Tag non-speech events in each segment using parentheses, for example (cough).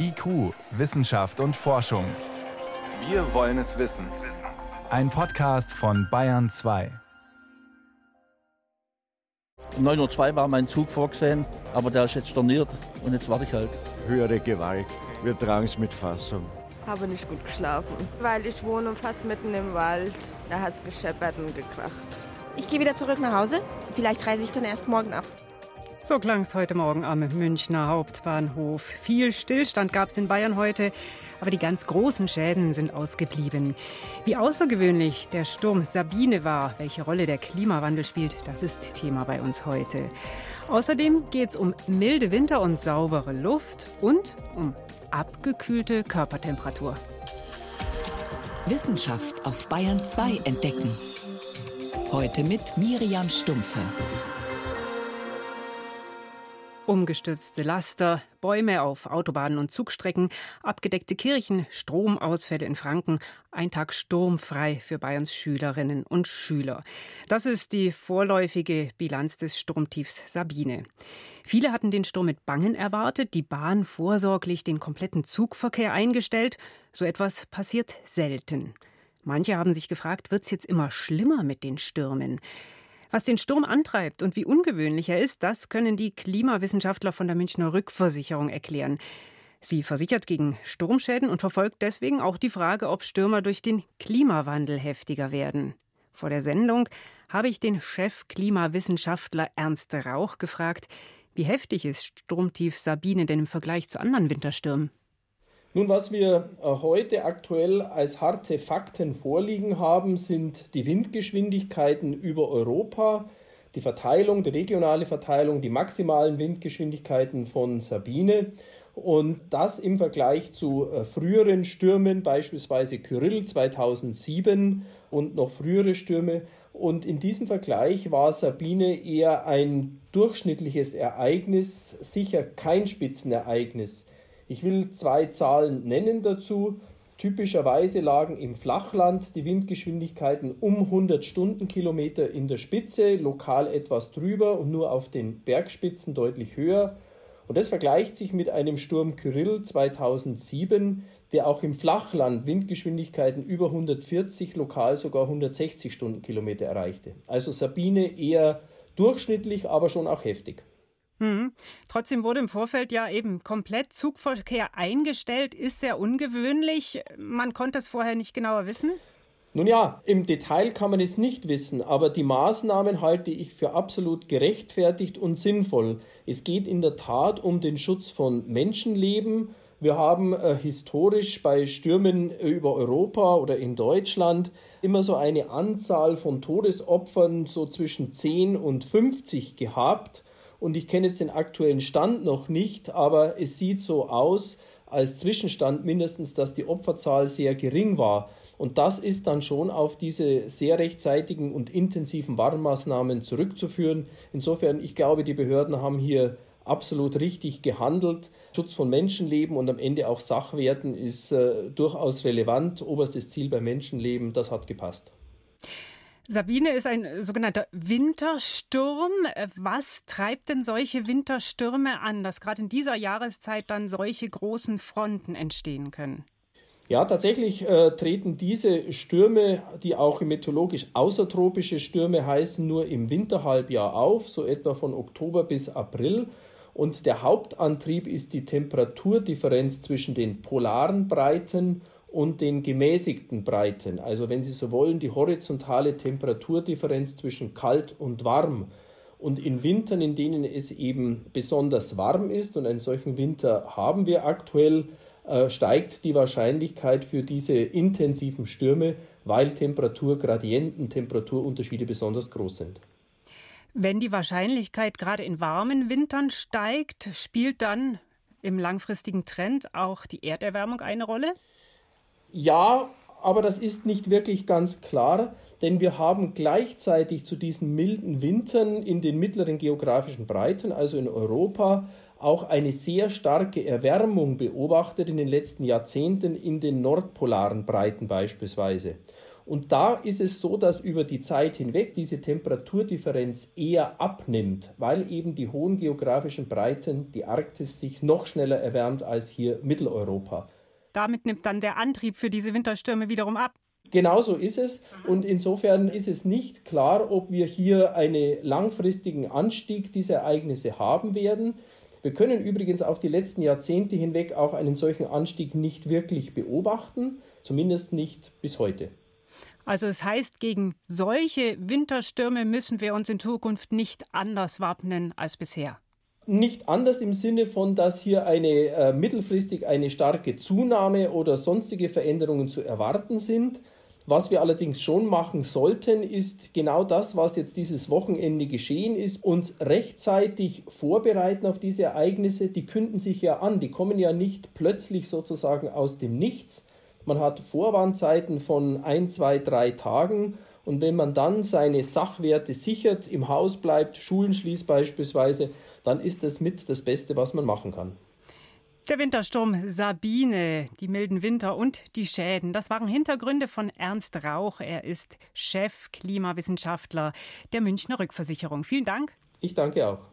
IQ, Wissenschaft und Forschung. Wir wollen es wissen. Ein Podcast von Bayern 2. Um 9.02 Uhr war mein Zug vorgesehen, aber der ist jetzt storniert und jetzt warte ich halt. Höhere Gewalt. Wir tragen es mit Fassung. Habe nicht gut geschlafen, weil ich wohne fast mitten im Wald. Da hat es gescheppert und gekracht. Ich gehe wieder zurück nach Hause. Vielleicht reise ich dann erst morgen ab. So klang es heute Morgen am Münchner Hauptbahnhof. Viel Stillstand gab es in Bayern heute, aber die ganz großen Schäden sind ausgeblieben. Wie außergewöhnlich der Sturm Sabine war, welche Rolle der Klimawandel spielt, das ist Thema bei uns heute. Außerdem geht es um milde Winter und saubere Luft und um abgekühlte Körpertemperatur. Wissenschaft auf Bayern 2 entdecken. Heute mit Miriam Stumpfe. Umgestürzte Laster, Bäume auf Autobahnen und Zugstrecken, abgedeckte Kirchen, Stromausfälle in Franken, ein Tag sturmfrei für Bayerns Schülerinnen und Schüler. Das ist die vorläufige Bilanz des Sturmtiefs Sabine. Viele hatten den Sturm mit Bangen erwartet, die Bahn vorsorglich den kompletten Zugverkehr eingestellt. So etwas passiert selten. Manche haben sich gefragt, wird es jetzt immer schlimmer mit den Stürmen? Was den Sturm antreibt und wie ungewöhnlich er ist, das können die Klimawissenschaftler von der Münchner Rückversicherung erklären. Sie versichert gegen Sturmschäden und verfolgt deswegen auch die Frage, ob Stürmer durch den Klimawandel heftiger werden. Vor der Sendung habe ich den Chef-Klimawissenschaftler Ernst Rauch gefragt, wie heftig ist Sturmtief Sabine denn im Vergleich zu anderen Winterstürmen? Nun, was wir äh, heute aktuell als harte Fakten vorliegen haben, sind die Windgeschwindigkeiten über Europa, die Verteilung, die regionale Verteilung, die maximalen Windgeschwindigkeiten von Sabine und das im Vergleich zu äh, früheren Stürmen, beispielsweise Kyrill 2007 und noch frühere Stürme. Und in diesem Vergleich war Sabine eher ein durchschnittliches Ereignis, sicher kein Spitzenereignis. Ich will zwei Zahlen nennen dazu. Typischerweise lagen im Flachland die Windgeschwindigkeiten um 100 Stundenkilometer in der Spitze, lokal etwas drüber und nur auf den Bergspitzen deutlich höher. Und das vergleicht sich mit einem Sturm Kyrill 2007, der auch im Flachland Windgeschwindigkeiten über 140, lokal sogar 160 Stundenkilometer erreichte. Also Sabine eher durchschnittlich, aber schon auch heftig. Mhm. Trotzdem wurde im Vorfeld ja eben komplett Zugverkehr eingestellt. Ist sehr ungewöhnlich. Man konnte es vorher nicht genauer wissen. Nun ja, im Detail kann man es nicht wissen, aber die Maßnahmen halte ich für absolut gerechtfertigt und sinnvoll. Es geht in der Tat um den Schutz von Menschenleben. Wir haben äh, historisch bei Stürmen über Europa oder in Deutschland immer so eine Anzahl von Todesopfern so zwischen 10 und 50 gehabt. Und ich kenne jetzt den aktuellen Stand noch nicht, aber es sieht so aus, als Zwischenstand mindestens, dass die Opferzahl sehr gering war. Und das ist dann schon auf diese sehr rechtzeitigen und intensiven Warnmaßnahmen zurückzuführen. Insofern, ich glaube, die Behörden haben hier absolut richtig gehandelt. Schutz von Menschenleben und am Ende auch Sachwerten ist äh, durchaus relevant. Oberstes Ziel bei Menschenleben, das hat gepasst. Sabine ist ein äh, sogenannter Wintersturm. Äh, was treibt denn solche Winterstürme an, dass gerade in dieser Jahreszeit dann solche großen Fronten entstehen können? Ja, tatsächlich äh, treten diese Stürme, die auch meteorologisch außertropische Stürme heißen, nur im Winterhalbjahr auf, so etwa von Oktober bis April. Und der Hauptantrieb ist die Temperaturdifferenz zwischen den polaren Breiten den gemäßigten Breiten. Also wenn Sie so wollen, die horizontale Temperaturdifferenz zwischen kalt und warm. Und in Wintern, in denen es eben besonders warm ist, und einen solchen Winter haben wir aktuell, äh, steigt die Wahrscheinlichkeit für diese intensiven Stürme, weil Temperaturgradienten, Temperaturunterschiede besonders groß sind. Wenn die Wahrscheinlichkeit gerade in warmen Wintern steigt, spielt dann im langfristigen Trend auch die Erderwärmung eine Rolle? Ja, aber das ist nicht wirklich ganz klar, denn wir haben gleichzeitig zu diesen milden Wintern in den mittleren geografischen Breiten, also in Europa, auch eine sehr starke Erwärmung beobachtet in den letzten Jahrzehnten in den nordpolaren Breiten beispielsweise. Und da ist es so, dass über die Zeit hinweg diese Temperaturdifferenz eher abnimmt, weil eben die hohen geografischen Breiten, die Arktis, sich noch schneller erwärmt als hier Mitteleuropa. Damit nimmt dann der Antrieb für diese Winterstürme wiederum ab. Genauso ist es. Und insofern ist es nicht klar, ob wir hier einen langfristigen Anstieg dieser Ereignisse haben werden. Wir können übrigens auf die letzten Jahrzehnte hinweg auch einen solchen Anstieg nicht wirklich beobachten, zumindest nicht bis heute. Also es heißt, gegen solche Winterstürme müssen wir uns in Zukunft nicht anders wappnen als bisher. Nicht anders im Sinne von, dass hier eine äh, mittelfristig eine starke Zunahme oder sonstige Veränderungen zu erwarten sind. Was wir allerdings schon machen sollten, ist genau das, was jetzt dieses Wochenende geschehen ist, uns rechtzeitig vorbereiten auf diese Ereignisse. Die künden sich ja an, die kommen ja nicht plötzlich sozusagen aus dem Nichts, man hat Vorwarnzeiten von ein, zwei, drei Tagen. Und wenn man dann seine Sachwerte sichert, im Haus bleibt, Schulen schließt beispielsweise, dann ist das mit das Beste, was man machen kann. Der Wintersturm Sabine, die milden Winter und die Schäden, das waren Hintergründe von Ernst Rauch. Er ist Chef Klimawissenschaftler der Münchner Rückversicherung. Vielen Dank. Ich danke auch.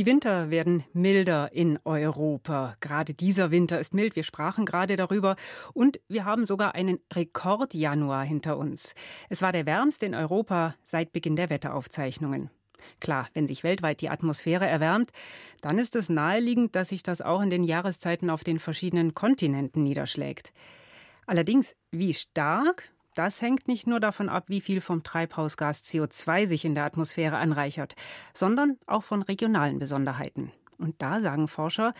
Die Winter werden milder in Europa. Gerade dieser Winter ist mild. Wir sprachen gerade darüber. Und wir haben sogar einen Rekordjanuar hinter uns. Es war der wärmste in Europa seit Beginn der Wetteraufzeichnungen. Klar, wenn sich weltweit die Atmosphäre erwärmt, dann ist es naheliegend, dass sich das auch in den Jahreszeiten auf den verschiedenen Kontinenten niederschlägt. Allerdings, wie stark, das hängt nicht nur davon ab, wie viel vom Treibhausgas CO2 sich in der Atmosphäre anreichert, sondern auch von regionalen Besonderheiten. Und da sagen Forscher,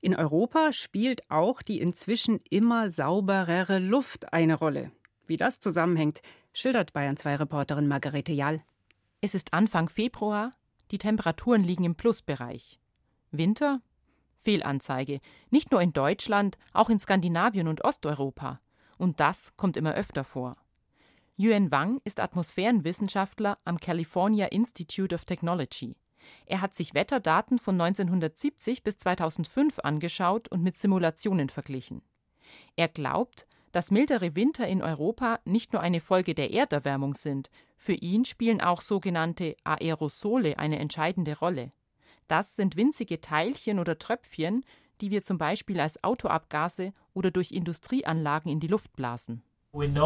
in Europa spielt auch die inzwischen immer sauberere Luft eine Rolle. Wie das zusammenhängt, schildert Bayern 2 Reporterin Margarete Jall. Es ist Anfang Februar, die Temperaturen liegen im Plusbereich. Winter? Fehlanzeige. Nicht nur in Deutschland, auch in Skandinavien und Osteuropa. Und das kommt immer öfter vor. Yuan Wang ist Atmosphärenwissenschaftler am California Institute of Technology. Er hat sich Wetterdaten von 1970 bis 2005 angeschaut und mit Simulationen verglichen. Er glaubt, dass mildere Winter in Europa nicht nur eine Folge der Erderwärmung sind, für ihn spielen auch sogenannte Aerosole eine entscheidende Rolle. Das sind winzige Teilchen oder Tröpfchen, die wir zum Beispiel als Autoabgase oder durch Industrieanlagen in die Luft blasen. Wir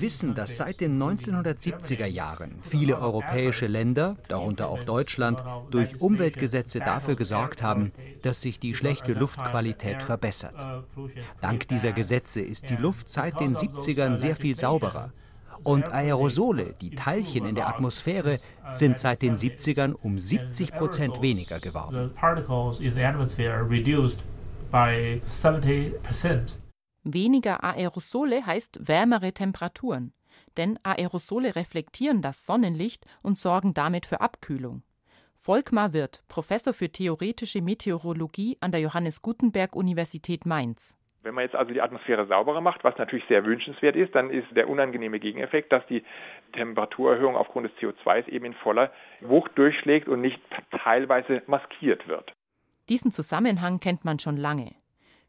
wissen, dass seit den 1970er Jahren viele europäische Länder, darunter auch Deutschland, durch Umweltgesetze dafür gesorgt haben, dass sich die schlechte Luftqualität verbessert. Dank dieser Gesetze ist die Luft seit den 70ern sehr viel sauberer. Und Aerosole, die Teilchen in der Atmosphäre, sind seit den 70ern um 70 Prozent weniger geworden. Weniger Aerosole heißt wärmere Temperaturen, denn Aerosole reflektieren das Sonnenlicht und sorgen damit für Abkühlung. Volkmar Wirth, Professor für theoretische Meteorologie an der Johannes Gutenberg Universität Mainz. Wenn man jetzt also die Atmosphäre sauberer macht, was natürlich sehr wünschenswert ist, dann ist der unangenehme Gegeneffekt, dass die Temperaturerhöhung aufgrund des CO2 eben in voller Wucht durchschlägt und nicht teilweise maskiert wird. Diesen Zusammenhang kennt man schon lange.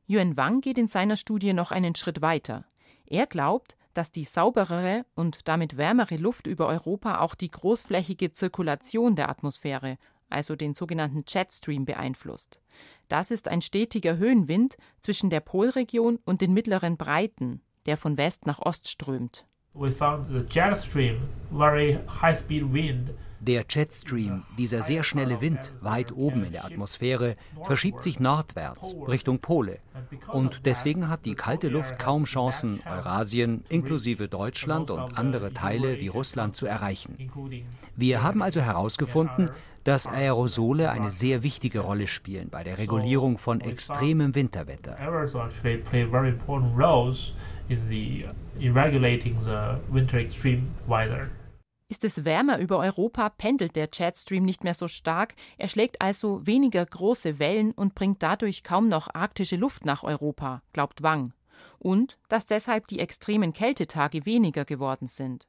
Yuan Wang geht in seiner Studie noch einen Schritt weiter. Er glaubt, dass die sauberere und damit wärmere Luft über Europa auch die großflächige Zirkulation der Atmosphäre, also den sogenannten Jetstream, beeinflusst. Das ist ein stetiger Höhenwind zwischen der Polregion und den mittleren Breiten, der von West nach Ost strömt. We found the jet stream, very high speed wind der Jetstream, dieser sehr schnelle Wind weit oben in der Atmosphäre, verschiebt sich nordwärts, Richtung Pole. Und deswegen hat die kalte Luft kaum Chancen, Eurasien inklusive Deutschland und andere Teile wie Russland zu erreichen. Wir haben also herausgefunden, dass Aerosole eine sehr wichtige Rolle spielen bei der Regulierung von extremem Winterwetter. in regulating the winter extreme weather. Ist es wärmer über Europa, pendelt der Jetstream nicht mehr so stark, er schlägt also weniger große Wellen und bringt dadurch kaum noch arktische Luft nach Europa, glaubt Wang. Und dass deshalb die extremen Kältetage weniger geworden sind.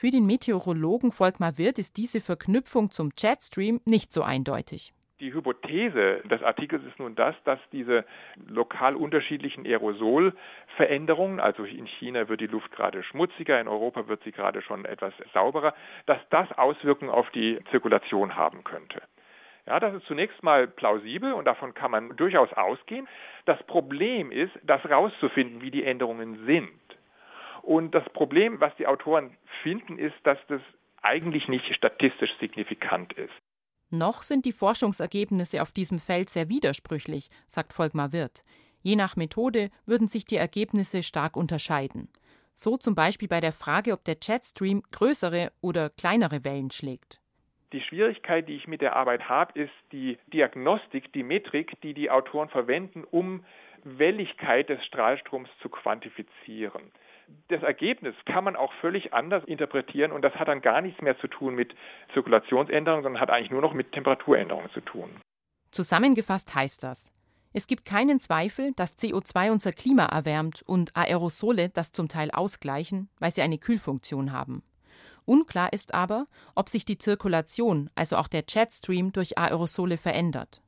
Für den Meteorologen Volkmar Wirth ist diese Verknüpfung zum Jetstream nicht so eindeutig. Die Hypothese des Artikels ist nun das, dass diese lokal unterschiedlichen Aerosolveränderungen, also in China wird die Luft gerade schmutziger, in Europa wird sie gerade schon etwas sauberer, dass das Auswirkungen auf die Zirkulation haben könnte. Ja, das ist zunächst mal plausibel und davon kann man durchaus ausgehen. Das Problem ist, das rauszufinden, wie die Änderungen sind. Und das Problem, was die Autoren finden, ist, dass das eigentlich nicht statistisch signifikant ist. Noch sind die Forschungsergebnisse auf diesem Feld sehr widersprüchlich, sagt Volkmar Wirth. Je nach Methode würden sich die Ergebnisse stark unterscheiden. So zum Beispiel bei der Frage, ob der Jetstream größere oder kleinere Wellen schlägt. Die Schwierigkeit, die ich mit der Arbeit habe, ist die Diagnostik, die Metrik, die die Autoren verwenden, um Welligkeit des Strahlstroms zu quantifizieren das Ergebnis kann man auch völlig anders interpretieren und das hat dann gar nichts mehr zu tun mit Zirkulationsänderungen, sondern hat eigentlich nur noch mit Temperaturänderungen zu tun. Zusammengefasst heißt das, es gibt keinen Zweifel, dass CO2 unser Klima erwärmt und Aerosole das zum Teil ausgleichen, weil sie eine Kühlfunktion haben. Unklar ist aber, ob sich die Zirkulation, also auch der Jetstream, durch Aerosole verändert.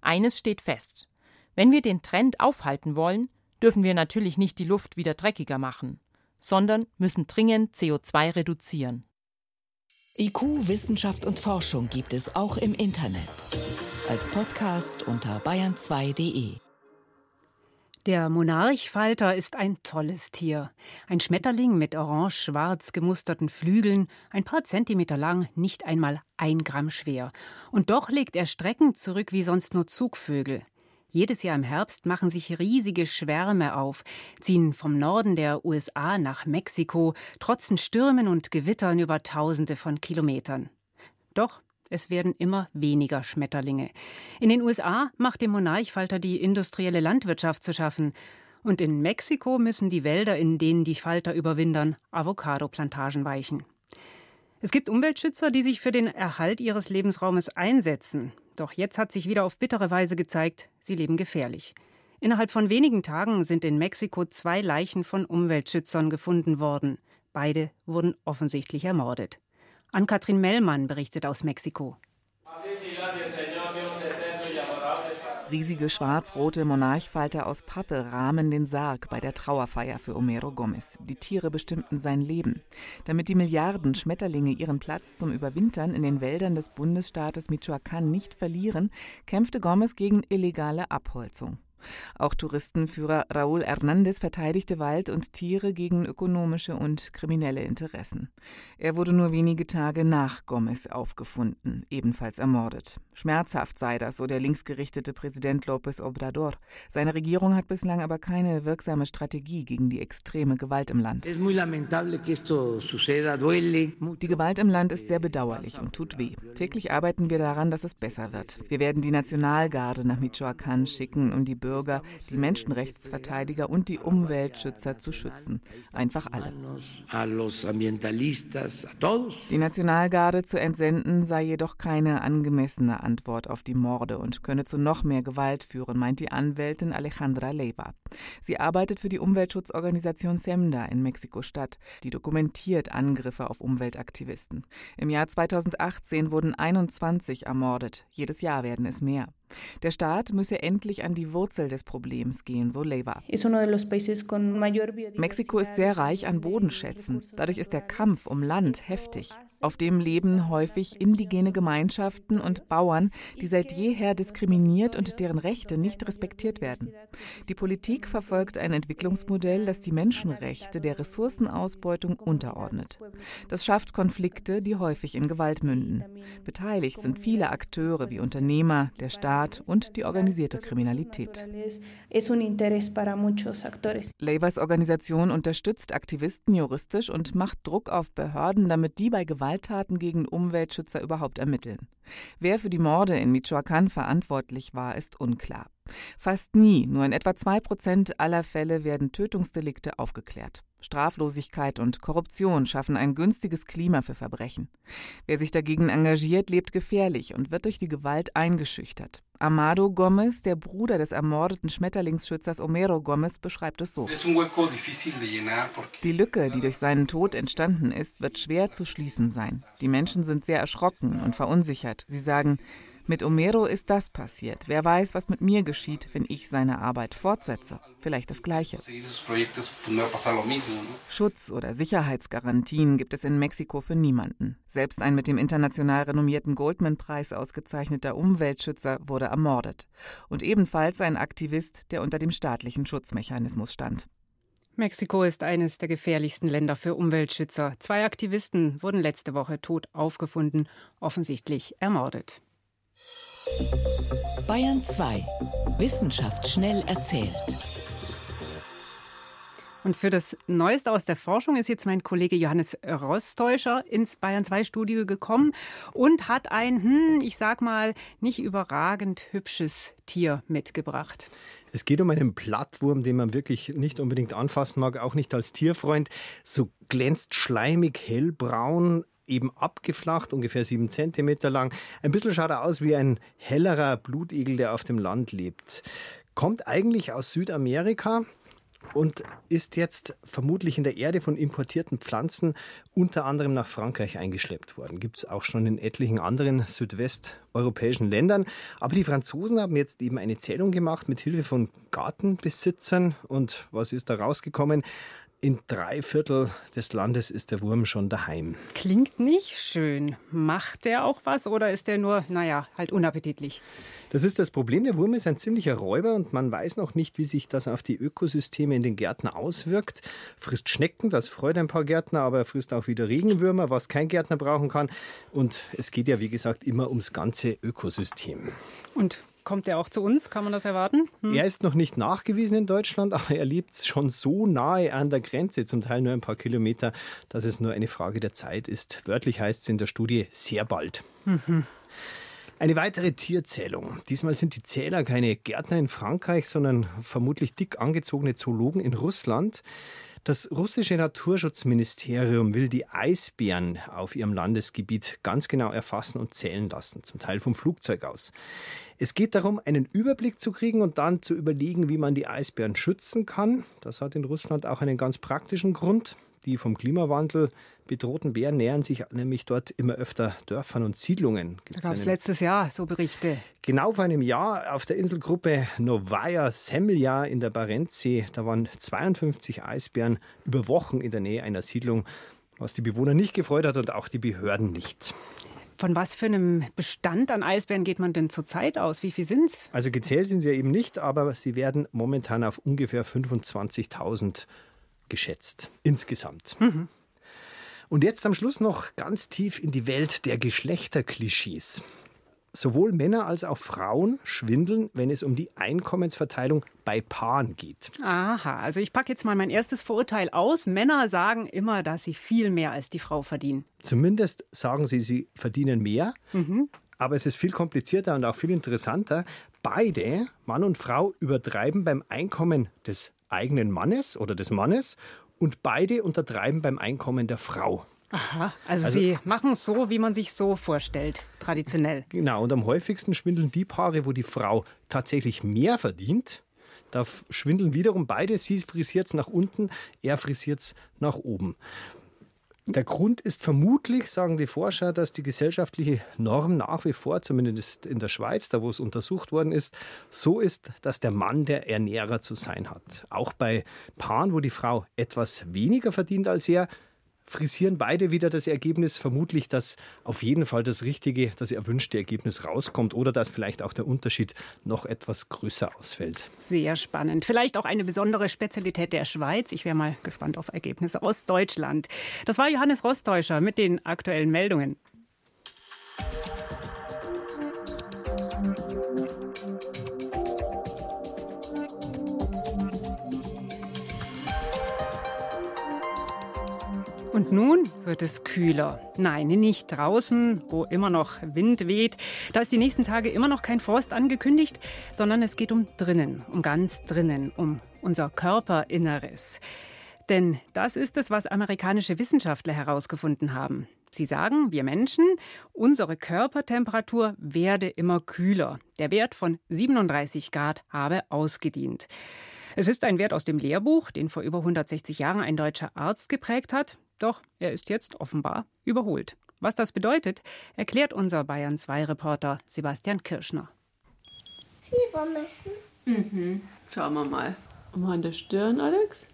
Eines steht fest. Wenn wir den Trend aufhalten wollen, dürfen wir natürlich nicht die Luft wieder dreckiger machen, sondern müssen dringend CO2 reduzieren. IQ, Wissenschaft und Forschung gibt es auch im Internet. Als Podcast unter bayern2.de. Der Monarchfalter ist ein tolles Tier. Ein Schmetterling mit orange-schwarz gemusterten Flügeln, ein paar Zentimeter lang, nicht einmal ein Gramm schwer. Und doch legt er Strecken zurück wie sonst nur Zugvögel. Jedes Jahr im Herbst machen sich riesige Schwärme auf, ziehen vom Norden der USA nach Mexiko, trotzen Stürmen und Gewittern über Tausende von Kilometern. Doch es werden immer weniger Schmetterlinge. In den USA macht dem Monarchfalter die industrielle Landwirtschaft zu schaffen. Und in Mexiko müssen die Wälder, in denen die Falter überwintern, Avocado-Plantagen weichen. Es gibt Umweltschützer, die sich für den Erhalt ihres Lebensraumes einsetzen. Doch jetzt hat sich wieder auf bittere Weise gezeigt, sie leben gefährlich. Innerhalb von wenigen Tagen sind in Mexiko zwei Leichen von Umweltschützern gefunden worden. Beide wurden offensichtlich ermordet. Ann-Kathrin Mellmann berichtet aus Mexiko. Riesige schwarz-rote Monarchfalter aus Pappe rahmen den Sarg bei der Trauerfeier für Homero Gomez. Die Tiere bestimmten sein Leben. Damit die Milliarden Schmetterlinge ihren Platz zum Überwintern in den Wäldern des Bundesstaates Michoacán nicht verlieren, kämpfte Gomez gegen illegale Abholzung. Auch Touristenführer Raúl Hernández verteidigte Wald und Tiere gegen ökonomische und kriminelle Interessen. Er wurde nur wenige Tage nach Gomez aufgefunden, ebenfalls ermordet. Schmerzhaft sei das, so der linksgerichtete Präsident López Obrador. Seine Regierung hat bislang aber keine wirksame Strategie gegen die extreme Gewalt im Land. Die Gewalt im Land ist sehr bedauerlich und tut weh. Täglich arbeiten wir daran, dass es besser wird. Wir werden die Nationalgarde nach Michoacán schicken, um die Bürger Bürger, die Menschenrechtsverteidiger und die Umweltschützer zu schützen. Einfach alle. Die Nationalgarde zu entsenden sei jedoch keine angemessene Antwort auf die Morde und könne zu noch mehr Gewalt führen, meint die Anwältin Alejandra Leiva. Sie arbeitet für die Umweltschutzorganisation SEMDA in Mexiko-Stadt, die dokumentiert Angriffe auf Umweltaktivisten. Im Jahr 2018 wurden 21 ermordet. Jedes Jahr werden es mehr. Der Staat müsse endlich an die Wurzel des Problems gehen, so Leiva. Mexiko ist sehr reich an Bodenschätzen. Dadurch ist der Kampf um Land heftig. Auf dem leben häufig indigene Gemeinschaften und Bauern, die seit jeher diskriminiert und deren Rechte nicht respektiert werden. Die Politik verfolgt ein Entwicklungsmodell, das die Menschenrechte der Ressourcenausbeutung unterordnet. Das schafft Konflikte, die häufig in Gewalt münden. Beteiligt sind viele Akteure wie Unternehmer, der Staat, Staat und die organisierte Kriminalität. Leivas Organisation unterstützt Aktivisten juristisch und macht Druck auf Behörden, damit die bei Gewalttaten gegen Umweltschützer überhaupt ermitteln. Wer für die Morde in Michoacán verantwortlich war, ist unklar. Fast nie, nur in etwa zwei Prozent aller Fälle werden Tötungsdelikte aufgeklärt. Straflosigkeit und Korruption schaffen ein günstiges Klima für Verbrechen. Wer sich dagegen engagiert, lebt gefährlich und wird durch die Gewalt eingeschüchtert. Amado Gomez, der Bruder des ermordeten Schmetterlingsschützers Homero Gomez, beschreibt es so. Die Lücke, die durch seinen Tod entstanden ist, wird schwer zu schließen sein. Die Menschen sind sehr erschrocken und verunsichert. Sie sagen, mit Omero ist das passiert. Wer weiß, was mit mir geschieht, wenn ich seine Arbeit fortsetze. Vielleicht das Gleiche. Schutz oder Sicherheitsgarantien gibt es in Mexiko für niemanden. Selbst ein mit dem international renommierten Goldman-Preis ausgezeichneter Umweltschützer wurde ermordet. Und ebenfalls ein Aktivist, der unter dem staatlichen Schutzmechanismus stand. Mexiko ist eines der gefährlichsten Länder für Umweltschützer. Zwei Aktivisten wurden letzte Woche tot aufgefunden, offensichtlich ermordet. Bayern 2. Wissenschaft schnell erzählt. Und für das Neueste aus der Forschung ist jetzt mein Kollege Johannes Rostäuscher ins Bayern 2 Studio gekommen und hat ein, hm, ich sag mal, nicht überragend hübsches Tier mitgebracht. Es geht um einen Plattwurm, den man wirklich nicht unbedingt anfassen mag, auch nicht als Tierfreund. So glänzt schleimig hellbraun, eben abgeflacht, ungefähr sieben Zentimeter lang. Ein bisschen schaut er aus wie ein hellerer Blutegel, der auf dem Land lebt. Kommt eigentlich aus Südamerika und ist jetzt vermutlich in der Erde von importierten Pflanzen unter anderem nach Frankreich eingeschleppt worden. Gibt es auch schon in etlichen anderen südwesteuropäischen Ländern. Aber die Franzosen haben jetzt eben eine Zählung gemacht mit Hilfe von Gartenbesitzern. Und was ist da rausgekommen? In drei Viertel des Landes ist der Wurm schon daheim. Klingt nicht schön. Macht der auch was oder ist der nur, naja, halt unappetitlich? Das ist das Problem. Der Wurm ist ein ziemlicher Räuber und man weiß noch nicht, wie sich das auf die Ökosysteme in den Gärten auswirkt. Frisst Schnecken, das freut ein paar Gärtner, aber er frisst auch wieder Regenwürmer, was kein Gärtner brauchen kann. Und es geht ja, wie gesagt, immer ums ganze Ökosystem. Und Kommt er auch zu uns? Kann man das erwarten? Hm. Er ist noch nicht nachgewiesen in Deutschland, (laughs) aber er lebt schon so nahe an der Grenze, zum Teil nur ein paar Kilometer, dass es nur eine Frage der Zeit ist. Wörtlich heißt es in der Studie sehr bald. Mhm. Eine weitere Tierzählung. Diesmal sind die Zähler keine Gärtner in Frankreich, sondern vermutlich dick angezogene Zoologen in Russland. Das russische Naturschutzministerium will die Eisbären auf ihrem Landesgebiet ganz genau erfassen und zählen lassen, zum Teil vom Flugzeug aus. Es geht darum, einen Überblick zu kriegen und dann zu überlegen, wie man die Eisbären schützen kann. Das hat in Russland auch einen ganz praktischen Grund. Die vom Klimawandel bedrohten Bären nähern sich nämlich dort immer öfter Dörfern und Siedlungen. Gibt's da gab es letztes Jahr so Berichte. Genau vor einem Jahr auf der Inselgruppe Novaya Semlja in der Barentssee, da waren 52 Eisbären über Wochen in der Nähe einer Siedlung, was die Bewohner nicht gefreut hat und auch die Behörden nicht. Von was für einem Bestand an Eisbären geht man denn zurzeit aus? Wie viel sind es? Also gezählt sind sie ja eben nicht, aber sie werden momentan auf ungefähr 25.000 geschätzt insgesamt. Mhm. Und jetzt am Schluss noch ganz tief in die Welt der Geschlechterklischees. Sowohl Männer als auch Frauen schwindeln, wenn es um die Einkommensverteilung bei Paaren geht. Aha, also ich packe jetzt mal mein erstes Vorurteil aus. Männer sagen immer, dass sie viel mehr als die Frau verdienen. Zumindest sagen sie, sie verdienen mehr. Mhm. Aber es ist viel komplizierter und auch viel interessanter. Beide, Mann und Frau, übertreiben beim Einkommen des eigenen Mannes oder des Mannes und beide untertreiben beim Einkommen der Frau. Aha, also, also Sie machen es so, wie man sich so vorstellt, traditionell. Genau, und am häufigsten schwindeln die Paare, wo die Frau tatsächlich mehr verdient. Da schwindeln wiederum beide. Sie frisiert es nach unten, er frisiert es nach oben. Der Grund ist vermutlich, sagen die Forscher, dass die gesellschaftliche Norm nach wie vor, zumindest in der Schweiz, da wo es untersucht worden ist, so ist, dass der Mann der Ernährer zu sein hat. Auch bei Paaren, wo die Frau etwas weniger verdient als er, frisieren beide wieder das Ergebnis. Vermutlich, dass auf jeden Fall das richtige, das erwünschte Ergebnis rauskommt oder dass vielleicht auch der Unterschied noch etwas größer ausfällt. Sehr spannend. Vielleicht auch eine besondere Spezialität der Schweiz. Ich wäre mal gespannt auf Ergebnisse aus Deutschland. Das war Johannes Rostäuscher mit den aktuellen Meldungen. Und nun wird es kühler. Nein, nicht draußen, wo immer noch Wind weht. Da ist die nächsten Tage immer noch kein Frost angekündigt, sondern es geht um drinnen, um ganz drinnen, um unser Körperinneres. Denn das ist es, was amerikanische Wissenschaftler herausgefunden haben. Sie sagen, wir Menschen, unsere Körpertemperatur werde immer kühler. Der Wert von 37 Grad habe ausgedient. Es ist ein Wert aus dem Lehrbuch, den vor über 160 Jahren ein deutscher Arzt geprägt hat. Doch er ist jetzt offenbar überholt. Was das bedeutet, erklärt unser Bayern 2 Reporter Sebastian Kirschner. Fieber messen. Mhm. Schauen wir mal. Und an der Stirn, Alex?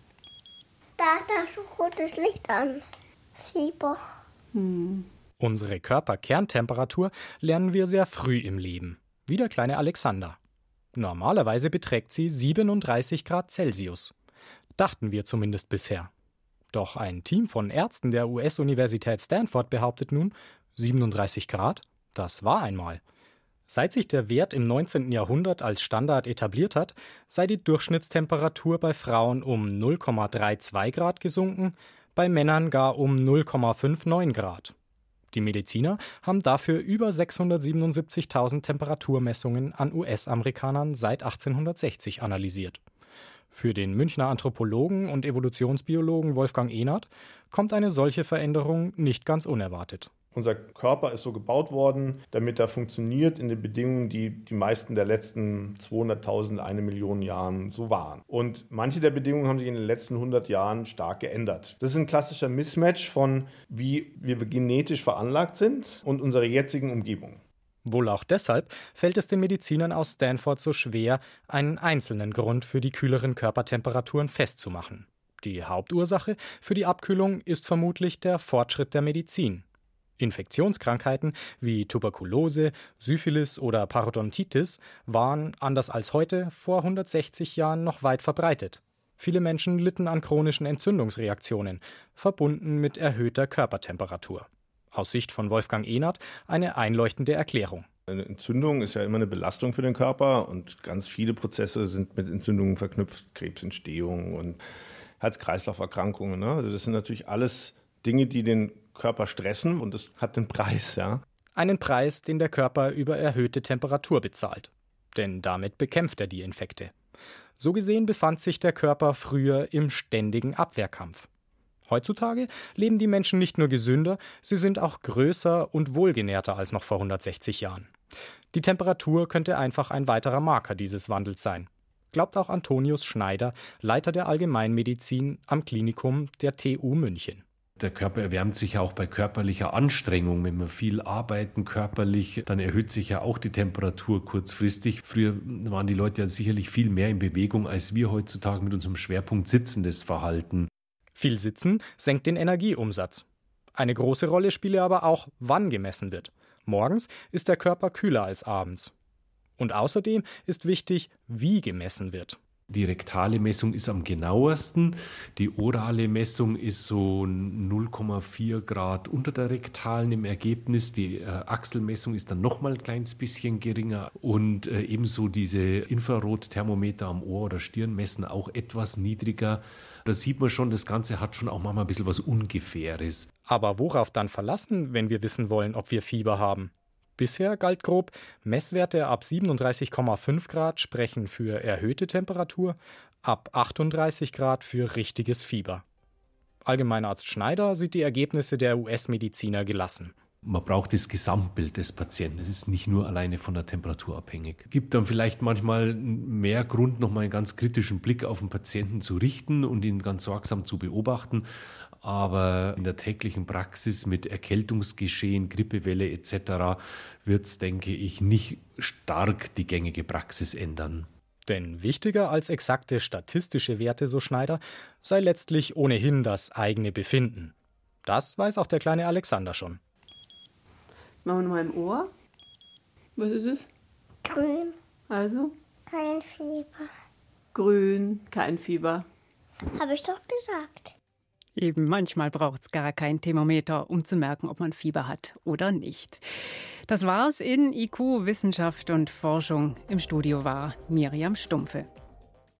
Da, da ist rotes Licht an. Fieber. Hm. Unsere Körperkerntemperatur lernen wir sehr früh im Leben, wie der kleine Alexander. Normalerweise beträgt sie 37 Grad Celsius. Dachten wir zumindest bisher. Doch ein Team von Ärzten der US-Universität Stanford behauptet nun, 37 Grad, das war einmal. Seit sich der Wert im 19. Jahrhundert als Standard etabliert hat, sei die Durchschnittstemperatur bei Frauen um 0,32 Grad gesunken, bei Männern gar um 0,59 Grad. Die Mediziner haben dafür über 677.000 Temperaturmessungen an US-Amerikanern seit 1860 analysiert. Für den Münchner Anthropologen und Evolutionsbiologen Wolfgang Ehnert kommt eine solche Veränderung nicht ganz unerwartet. Unser Körper ist so gebaut worden, damit er funktioniert in den Bedingungen, die die meisten der letzten 200.000, eine Million Jahren so waren. Und manche der Bedingungen haben sich in den letzten 100 Jahren stark geändert. Das ist ein klassischer Mismatch von, wie wir genetisch veranlagt sind und unserer jetzigen Umgebung. Wohl auch deshalb fällt es den Medizinern aus Stanford so schwer, einen einzelnen Grund für die kühleren Körpertemperaturen festzumachen. Die Hauptursache für die Abkühlung ist vermutlich der Fortschritt der Medizin. Infektionskrankheiten wie Tuberkulose, Syphilis oder Parodontitis waren, anders als heute, vor 160 Jahren noch weit verbreitet. Viele Menschen litten an chronischen Entzündungsreaktionen, verbunden mit erhöhter Körpertemperatur. Aus Sicht von Wolfgang Ehnert eine einleuchtende Erklärung. Eine Entzündung ist ja immer eine Belastung für den Körper und ganz viele Prozesse sind mit Entzündungen verknüpft, Krebsentstehung und Herz-Kreislauf-Erkrankungen. Ne? Also das sind natürlich alles Dinge, die den Körper stressen und das hat einen Preis, ja. Einen Preis, den der Körper über erhöhte Temperatur bezahlt. Denn damit bekämpft er die Infekte. So gesehen befand sich der Körper früher im ständigen Abwehrkampf. Heutzutage leben die Menschen nicht nur gesünder, sie sind auch größer und wohlgenährter als noch vor 160 Jahren. Die Temperatur könnte einfach ein weiterer Marker dieses Wandels sein. Glaubt auch Antonius Schneider, Leiter der Allgemeinmedizin am Klinikum der TU München. Der Körper erwärmt sich ja auch bei körperlicher Anstrengung. Wenn wir viel arbeiten körperlich, dann erhöht sich ja auch die Temperatur kurzfristig. Früher waren die Leute ja sicherlich viel mehr in Bewegung als wir heutzutage mit unserem Schwerpunkt sitzendes Verhalten. Viel Sitzen senkt den Energieumsatz. Eine große Rolle spiele aber auch, wann gemessen wird. Morgens ist der Körper kühler als abends. Und außerdem ist wichtig, wie gemessen wird. Die rektale Messung ist am genauesten. Die orale Messung ist so 0,4 Grad unter der rektalen im Ergebnis. Die äh, Achselmessung ist dann nochmal ein kleines bisschen geringer. Und äh, ebenso diese Infrarotthermometer am Ohr oder Stirn messen auch etwas niedriger. Da sieht man schon, das Ganze hat schon auch manchmal ein bisschen was Ungefähres. Aber worauf dann verlassen, wenn wir wissen wollen, ob wir Fieber haben? Bisher galt grob, Messwerte ab 37,5 Grad sprechen für erhöhte Temperatur, ab 38 Grad für richtiges Fieber. Allgemeinarzt Schneider sieht die Ergebnisse der US-Mediziner gelassen. Man braucht das Gesamtbild des Patienten. Es ist nicht nur alleine von der Temperatur abhängig. Gibt dann vielleicht manchmal mehr Grund, nochmal einen ganz kritischen Blick auf den Patienten zu richten und ihn ganz sorgsam zu beobachten. Aber in der täglichen Praxis mit Erkältungsgeschehen, Grippewelle etc. wird es, denke ich, nicht stark die gängige Praxis ändern. Denn wichtiger als exakte statistische Werte, so Schneider, sei letztlich ohnehin das eigene Befinden. Das weiß auch der kleine Alexander schon. Machen wir mal im Ohr. Was ist es? Grün. Also? Kein Fieber. Grün, kein Fieber. Habe ich doch gesagt. Eben, manchmal braucht es gar kein Thermometer, um zu merken, ob man Fieber hat oder nicht. Das war's in IQ Wissenschaft und Forschung. Im Studio war Miriam Stumpfe.